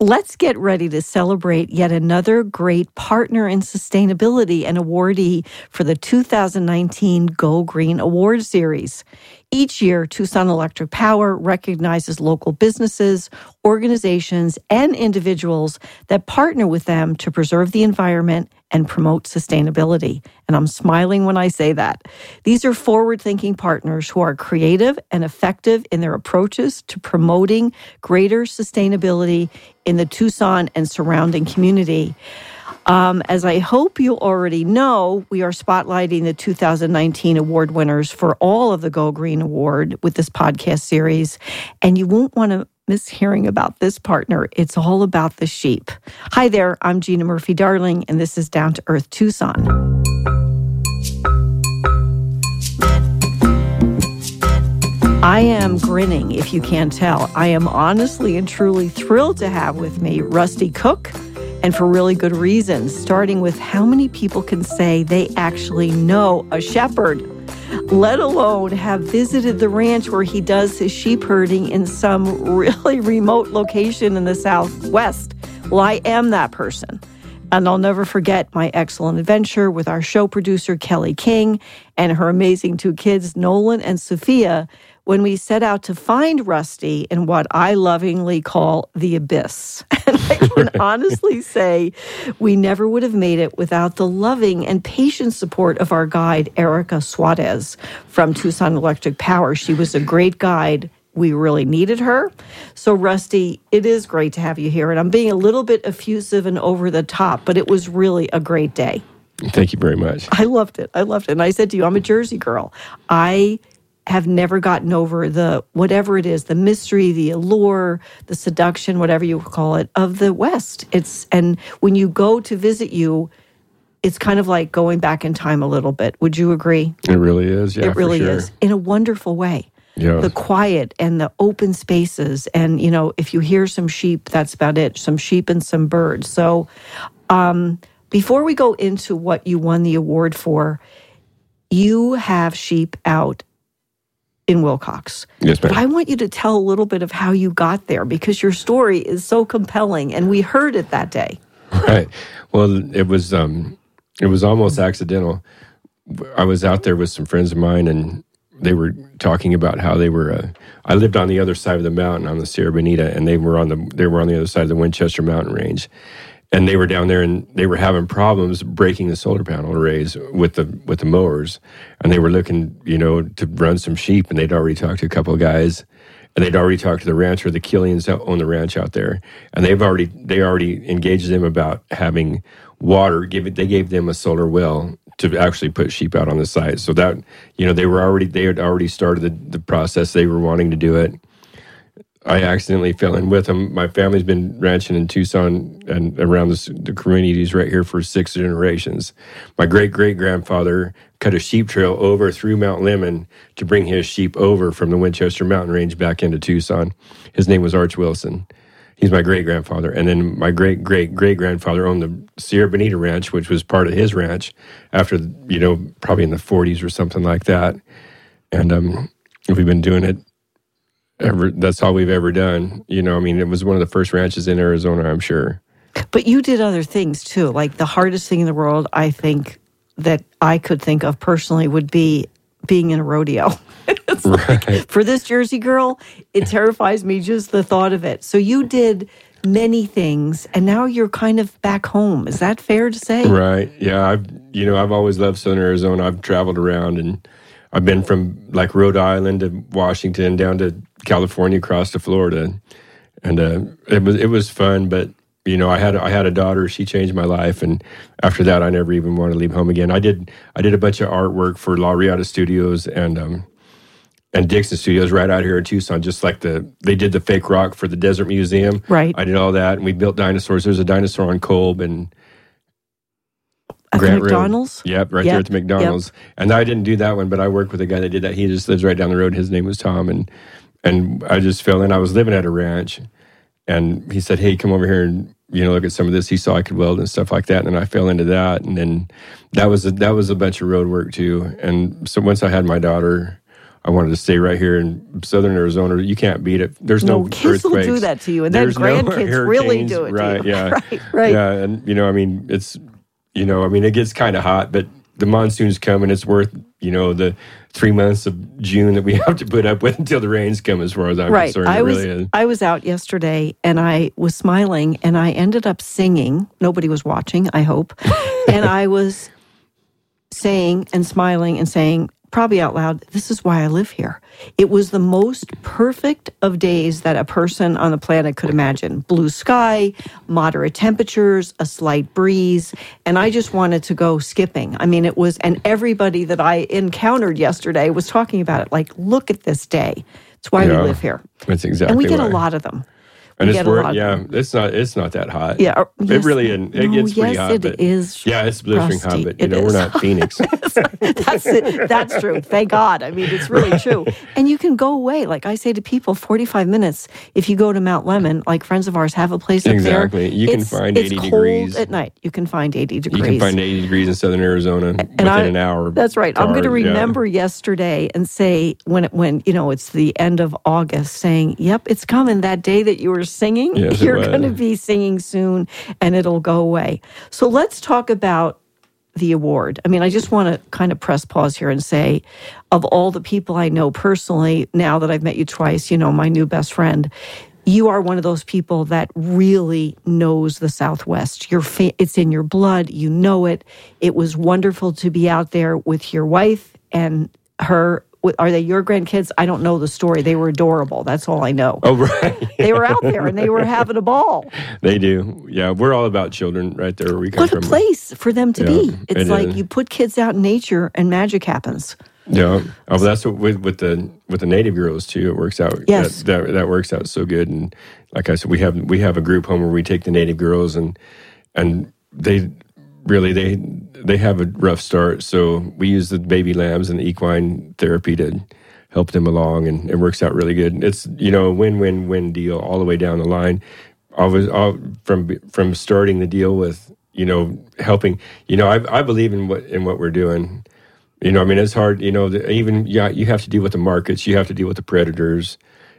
Let's get ready to celebrate yet another great partner in sustainability and awardee for the 2019 Go Green Award Series. Each year, Tucson Electric Power recognizes local businesses, organizations, and individuals that partner with them to preserve the environment and promote sustainability. And I'm smiling when I say that. These are forward thinking partners who are creative and effective in their approaches to promoting greater sustainability in the Tucson and surrounding community. Um, as I hope you already know, we are spotlighting the 2019 award winners for all of the Go Green Award with this podcast series. And you won't want to miss hearing about this partner. It's all about the sheep. Hi there, I'm Gina Murphy Darling, and this is Down to Earth Tucson. I am grinning, if you can't tell. I am honestly and truly thrilled to have with me Rusty Cocke and for really good reasons, starting with how many people can say they actually know a shepherd, let alone have visited the ranch where he does his sheep herding in some really remote location in the Southwest. Well, I am that person. And I'll never forget my excellent adventure with our show producer, Kelly King, and her amazing two kids, Nolan and Sophia, when we set out to find Rusty in what I lovingly call the abyss. And I can honestly say we never would have made it without the loving and patient support of our guide, Erica Suarez from Tucson Electric Power. She was a great guide. We really needed her. So, Rusty, it is great to have you here. And I'm being a little bit effusive and over the top, but it was really a great day. Thank you very much. I loved it. I loved it. And I said to you, I'm a Jersey girl. I have never gotten over the whatever it is the mystery the allure the seduction whatever you call it of the west. It's and when you go to visit you it's kind of like going back in time a little bit. Would you agree? It really is. Yeah it really sure. is. In a wonderful way. Yeah. the quiet and the open spaces. And you know if you hear some sheep that's about it. Some sheep and some birds. So um, before we go into what you won the award for you have sheep out in Willcox. Yes, ma'am. But I want you to tell a little bit of how you got there because your story is so compelling and we heard it that day. Right. Well, it was um it was almost accidental. I was out there with some friends of mine and they were talking about how they were uh, I lived on the other side of the mountain on the Sierra Bonita and they were on the they were on the other side of the Winchester mountain range and they were down there and they were having problems breaking the solar panel arrays with the with the mowers. And they were looking you know to run some sheep and they'd already talked to a couple of guys. And they'd already talked to the rancher the killians that own the ranch out there. And they've already they already engaged them about having water. Give it they gave them a solar well to actually put sheep out on the site. So that you know they were already they had already started the, the process. They were wanting to do it I accidentally fell in with them. My family's been ranching in Tucson and around the, communities right here for six generations. My great great grandfather cut a sheep trail over through Mount Lemmon to bring his sheep over from the Winchester Mountain Range back into Tucson. His name was Arch Wilson. He's my great grandfather. And then my great great great grandfather owned the Sierra Bonita Ranch, which was part of his ranch after, you know, probably in the 40s or something like that. And um, we've been doing it ever that's all we've ever done. You know i mean it was one of the first ranches in arizona i'm sure. But you did other things too. Like the hardest thing in the world i think that i could think of personally would be being in a rodeo. Right. like, for this jersey girl it terrifies me just the thought of it. So you did many things and now you're kind of back home. Is that fair to say? Right. Yeah i've you know i've always loved southern arizona. I've traveled around and i've been from like rhode island to washington down to California across to Florida, and uh, it was it was fun. But you know, I had I had a daughter. She changed my life, and after that, I never even wanted to leave home again. I did I did a bunch of artwork for La Riata Studios and um, and Dixon Studios right out here in Tucson. Just like the they did the fake rock for the Desert Museum. Right. I did all that, and we built dinosaurs. There's a dinosaur on Kolb and. At Grant the McDonald's? Road. Yep, right yep. there at the McDonald's. Yep. And I didn't do that one, but I worked with a guy that did that. He just lives right down the road. His name was Tom, and and I just fell in. I was living at a ranch, and he said, "Hey, come over here and you know look at some of this." He saw I could weld and stuff like that, and I fell into that. And then that was a, that was a bunch of road work too. And so once I had my daughter, I wanted to stay right here in southern Arizona. You can't beat it. There's no, no kids will do that to you, and then There's no grandkids really do it right, to you. Yeah, right, right. Yeah, and you know, I mean, it's you know, I mean, it gets kind of hot, but the monsoons come, and it's worth you know the three months of June that we have to put up with until the rains come. As far as I'm right. concerned, I it was really. I was out yesterday and I was smiling and I ended up singing. Nobody was watching, I hope. and I was saying and smiling and saying probably out loud, this is why I live here. It was the most perfect of days that a person on the planet could imagine. Blue sky, moderate temperatures, a slight breeze, and I just wanted to go skipping. I mean, it was and everybody that I encountered yesterday was talking about it like, look at this day. It's why Yeah. we live here. That's exactly. And we get a lot of them. And it's get a wor- lot of yeah, it's not it's not that hot. Yeah, or- it yes, really isn't. It no, gets pretty yes, hot. it but is, Yeah, it's blistering hot, but you It know we're not Phoenix. that's it. That's true. Thank God. I mean, it's really true. And you can go away. Like I say to people, 45 minutes. If you go to Mount Lemmon, like friends of ours have a place up there. Exactly. You can find it's 80 cold degrees. at night. You can find 80 degrees. you can find 80 degrees in southern Arizona within I- an hour. That's right. I'm going to car, yeah. remember yesterday and say when it when you know it's the end of August, saying, "Yep, it's coming." That day that you were singing, Yes, you're going to be singing soon, and it'll go away. So let's talk about the award. I mean, I just want to kind of press pause here and say, of all the people I know personally, now that I've met you twice, you know, my new best friend. You are one of those people that really knows the Southwest. Your fa- it's in your blood. You know it. It was wonderful to be out there with your wife and her. Are they your grandkids? I don't know the story. They were adorable. That's all I know. Oh, right. They were out there and they were having a ball. they do. Yeah, we're all about children right there where we come What a place for them to Yeah, be. It's it like is. you put kids out in nature and magic happens. Yeah. Oh, that's what with, with the with the native girls too. It works out. Yes. That, that that works out so good. And like I said, we have we have a group home where we take the native girls and and they really they they have a rough start. So we use the baby lambs and the equine therapy to help them along, and it works out really good. It's you know a win win win deal all the way down the line. Always all, from from starting the deal with you know helping. You know I I believe in what in what we're doing. You know, I mean, it's hard. You know, the, even yeah, you have to deal with the markets. You have to deal with the predators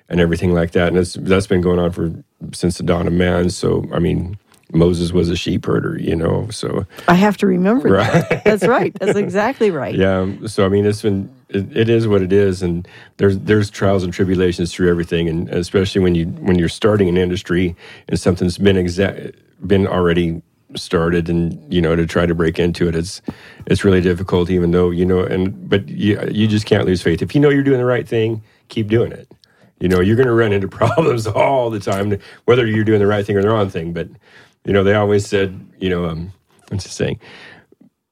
and everything like that. And it's that's been going on for since the dawn of man. So, I mean, Moses was a sheep herder. You know, so I have to remember Right. that. That's right. That's exactly right. yeah. Um, so, I mean, it's been it, it is what it is, and there's there's trials and tribulations through everything, and especially when you when you're starting an industry and something's been exact been already started and you know to try to break into it it's it's really difficult even though you know and but you you just can't lose faith if you know you're doing the right thing keep doing it you know you're going to run into problems all the time whether you're doing the right thing or the wrong thing but you know they always said you know um what's the saying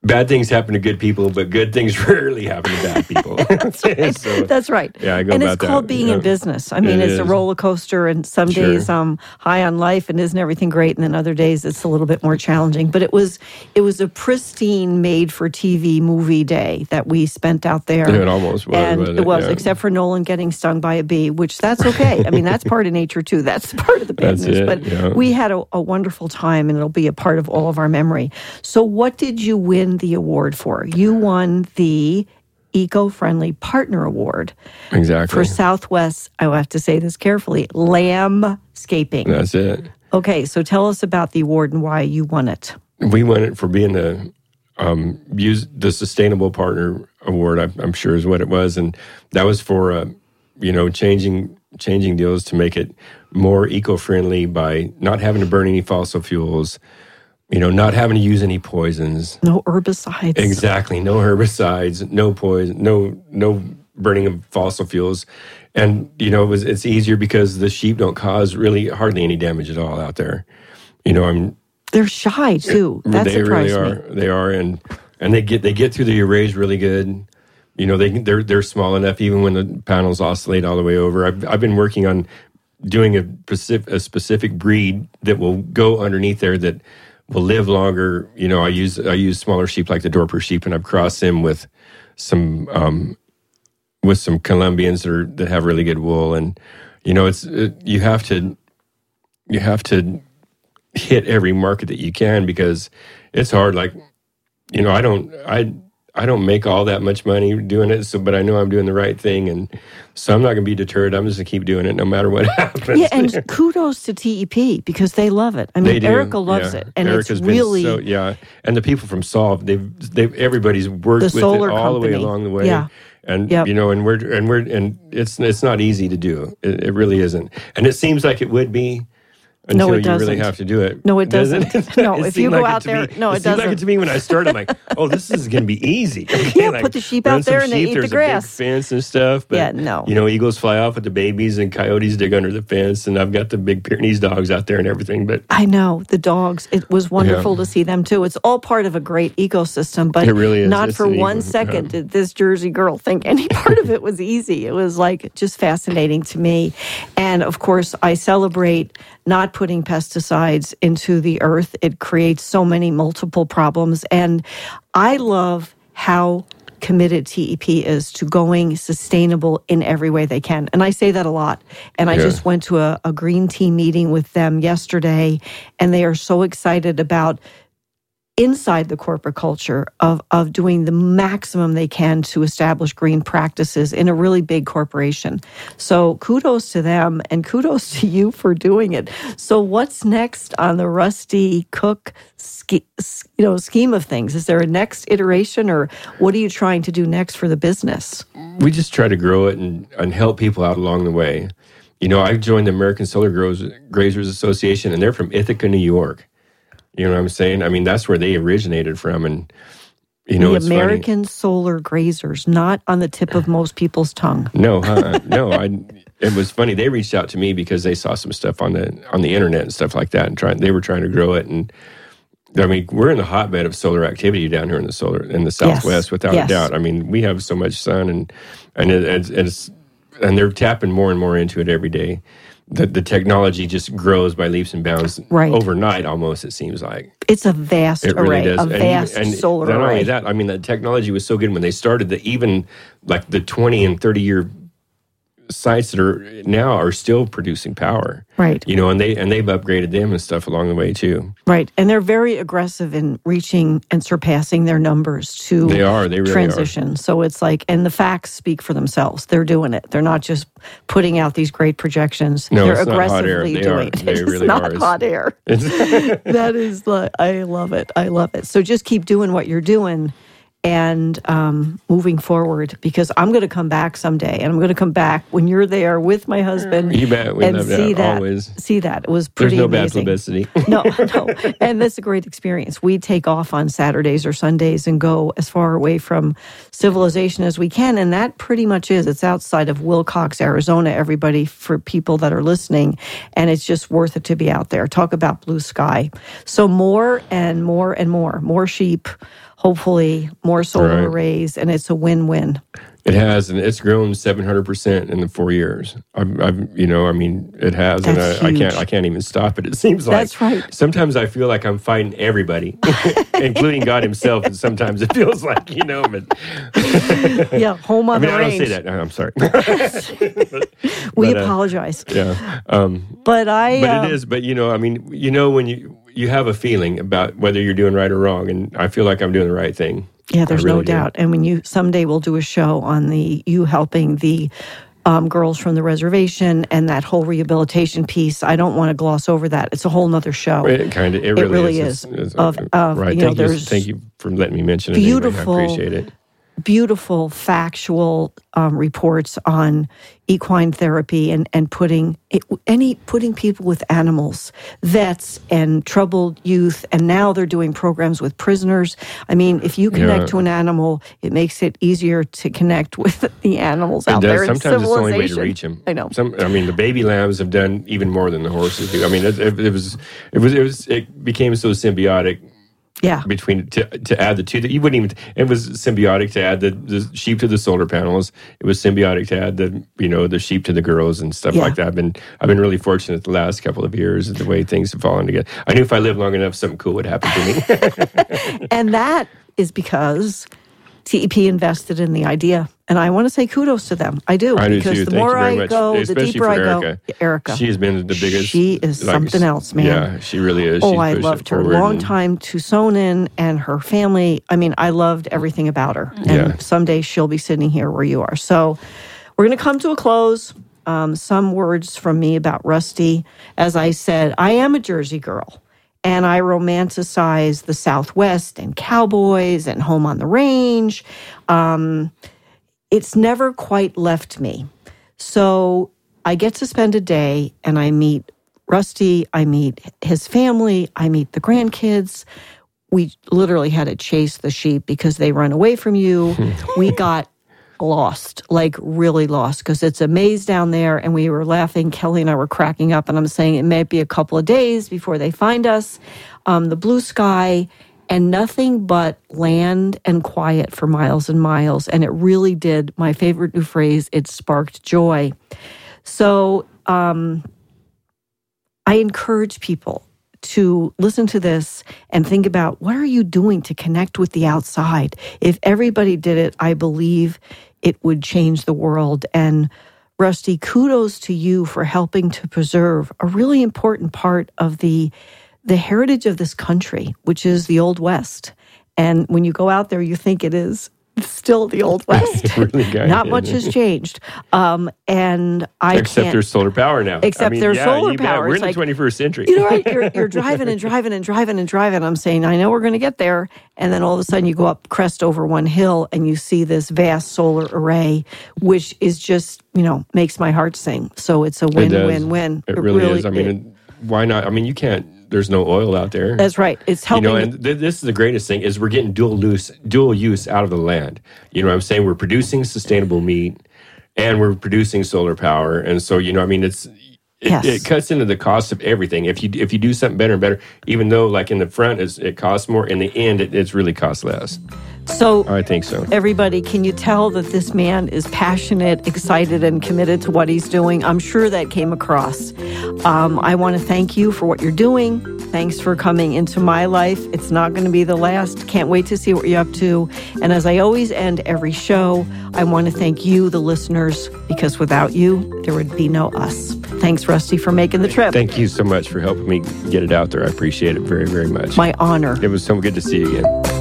bad things happen to good people but good things rarely happen to bad people so, That's right. Yeah, I go and about it's called that, being yeah. in business. I mean, It it's a roller coaster, and some Sure. days um high on life, and isn't everything great, and then other days it's a little bit more challenging. But it was it was a pristine, made for TV movie day that we spent out there. Yeah, it almost was, and it it? was, Yeah. except for Nolan getting stung by a bee, which that's okay. I mean, that's part of nature too. That's part of the That's business. it, But yeah. we had a, a wonderful time, and it'll be a part of all of our memory. So, what did you win the award for? You won the Eco-Friendly Partner Award exactly for Southwest. I will have to say this carefully. Lambscaping. that's it Okay, so tell us about the award and why you won it. we won it for being the um, use the sustainable partner award. I'm, I'm sure is what it was, and that was for uh, you know changing changing deals to make it more eco friendly by not having to burn any fossil fuels. You know, not having to use any poisons. No herbicides. Exactly, no herbicides, no poison, no no burning of fossil fuels, and you know it was it's easier because the sheep don't cause really hardly any damage at all out there. You know, I'm They're shy too. That they really are. me. They are, and and they get they get through the arrays really good. You know, they they're they're small enough even when the panels oscillate all the way over. I've I've been working on doing a specific a specific breed that will go underneath there that will live longer. You know, I use I use smaller sheep like the Dorper sheep, and I've crossed them with some um, with some Columbians that are that have really good wool, and you know, it's it, you have to you have to hit every market that you can because it's hard. Like, you know, I don't, I, I don't make all that much money doing it, so but I know I'm doing the right thing, and so I'm not going to be deterred. I'm just going to keep doing it no matter what happens. Yeah, and kudos to TEP because they love it. I mean, Erica loves yeah. it, and Erica's it's really so, yeah, and the people from Solve, they've they've everybody's worked with it all the way along the way. Yeah. And Yep. you know, and we're and we're and it's it's not easy to do. It, it really isn't, and it seems like it would be until No, it you doesn't. have to do it. No, it Doesn't doesn't. No, It if you go like out to me- there- no, it like doesn't. it to me when I started. I'm like, oh, this is going to be easy. Okay, Yeah, like, put the sheep out there and they eat the grass. Fence and stuff. But, Yeah, no. You know, eagles fly off with the babies and coyotes dig under the fence, and I've got the big Pyrenees dogs out there and everything. But I know the dogs. It was wonderful to see them too. It's all part of a great ecosystem, but It really is. not It's for one eco- second yeah. did this Jersey girl think any part of it was easy. It was like just fascinating to me. And of course, I celebrate not putting pesticides into the earth. It creates so many multiple problems. And I love how committed TEP is to going sustainable in every way they can. And I say that a lot. And I Yeah. just went to a, a green team meeting with them yesterday, and they are so excited about inside the corporate culture of, of doing the maximum they can to establish green practices in a really big corporation. So kudos to them and kudos to you for doing it. So what's next on the Rusty Cocke ske, you know scheme of things? Is there a next iteration or what are you trying to do next for the business? we just try to grow it and, and help people out along the way. You know, I've joined the American Solar Grazers Association, and they're from Ithaca, New York. You know what I'm saying? I mean, that's where they originated from, and you know, the it's funny. American solar grazers, not on the tip of most people's tongue. No, huh? no. I. It was funny. They reached out to me because they saw some stuff on the on the internet and stuff like that, and trying. They were trying to grow it, and I mean, we're in the hotbed of solar activity down here in the solar in the Southwest, without Yes. a doubt. I mean, we have so much sun, and and it, it's, it's and they're tapping more and more into it every day. The the technology just grows by leaps and bounds Right. overnight. Almost, it seems like. It's a vast It array, really does. a And vast and solar not array. only that, I mean, the technology was so good when they started that even like the 20 and 30 year sites that are now are still producing power. Right. You know, and they and they've upgraded them and stuff along the way too. Right. And they're very aggressive in reaching and surpassing their numbers to They are. They really transition. So it's like, and the facts speak for themselves. They're doing it. They're not just putting out these great projections. No, They're it's not hot air. aggressively They doing are. it. They It's really not are. Hot air. that is like, I love it. I love it. So just keep doing what you're doing and um, moving forward because I'm going to come back someday and I'm going to come back when you're there with my husband You bet. We and see that, that. always. See that. It was There's pretty no bad amazing. publicity. no, no. And that's a great experience. We take off on Saturdays or Sundays and go as far away from civilization as we can. And that pretty much is. It's outside of Willcox, Arizona, everybody, for people that are listening. And it's just worth it to be out there. Talk about blue sky. So more and more and more, more sheep, hopefully, more solar Right. arrays. And it's a win win. It has, and it's grown 700 percent in the four years. I've, I've, you know, I mean, it has, That's and I, I can't. I can't even stop it. It seems like That's right. Sometimes I feel like I'm fighting everybody, including God Himself, and sometimes it feels like, you know, but Yeah, home on I mean, the I don't range. say that. No, I'm sorry. We but, uh, apologize. yeah, um, But I. but um, it is. But you know, I mean, you know, when you you have a feeling about whether you're doing right or wrong, and I feel like I'm doing the right thing. Yeah, there's really no do. doubt. And when you someday we'll do a show on the you helping the um, girls from the reservation and that whole rehabilitation piece. I don't want to gloss over that. It's a whole nother show. It kind of, it really, really is. is. It's- it's- Of- of, right. you know, thank you. Thank you for letting me mention it. anyway. beautiful- I appreciate it. Beautiful factual um, reports on equine therapy and and putting it, any putting people with animals, vets and troubled youth, and now they're doing programs with prisoners. I mean, if you connect Yeah. to an animal, it makes it easier to connect with the animals out It there does. in Sometimes it's the only way to reach them. I know. Some, I mean, the baby lambs have done even more than the horses do. I mean, it, it, it was, it was, it was, it became so symbiotic Yeah. between to to add the two that you wouldn't even. It was symbiotic to add the, the sheep to the solar panels. It was symbiotic to add the you know the sheep to the girls and stuff Yeah. like that. I've been I've been really fortunate the last couple of years and the way things have fallen together. I knew if I lived long enough, something cool would happen to me. And that is because TEP invested in the idea and I want to say kudos to them. I do I do because too. the Thank more I much, go, the especially deeper for I Erica. go. Erica, She's been the biggest. She is like, something else, man. Yeah, she really is. Oh, She's I loved her. Long and- time Tucsonan and her family. I mean, I loved everything about her. And Yeah. someday she'll be sitting here where you are. So we're going to come to a close. Um, some words from me about Rusty. As I said, I am a Jersey girl. And I romanticize the Southwest and cowboys and home on the range. Um, it's never quite left me. So I get to spend a day and I meet Rusty, I meet his family, I meet the grandkids. We literally had to chase the sheep because they run away from you. we got lost, like really lost, because it's a maze down there. And we were laughing. Kelly and I were cracking up, and I'm saying it may be a couple of days before they find us. Um, the blue sky and nothing but land and quiet for miles and miles. And it really did, my favorite new phrase, it sparked joy. So um, I encourage people to listen to this and think about what are you doing to connect with the outside? If everybody did it, I believe it would change the world. And Rusty, kudos to you for helping to preserve a really important part of the the heritage of this country, which is the Old West. And when you go out there, you think it is still the Old West. really Not much has changed. Um, and I Except can't, there's solar power now. Except I mean, there's yeah, solar you bet. power. We're It's in the like- 21st century. you know, right? You're, you're driving and driving and driving and driving. I'm saying, I know we're going to get there. And then all of a sudden you go up crest over one hill and you see this vast solar array, which is just, you know, makes my heart sing. So it's a It win, does. win, win. It really, is. I mean, why not? I mean, you can't. There's no oil out there. that's right. It's helping. you know, and th- this is the greatest thing is we're getting dual use, dual use out of the land. You know, what I'm saying we're producing sustainable meat, and we're producing solar power, and so you know, I mean, it's it, Yes. it cuts into the cost of everything. If you if you do something better and better, even though like in the front is it costs more, in the end it, it's really costs less. so I think so. everybody, can you tell that this man is passionate, excited, and committed to what he's doing? I'm sure that came across. Um, I want to thank you for what you're doing. Thanks for coming into my life. It's not going to be the last. Can't wait to see what you're up to. And as I always end every show, I want to thank you, the listeners, because without you, there would be no us. Thanks, Rusty, for making the trip. Thank you so much for helping me get it out there. I appreciate it very very much. my honor. it was so good to see you again.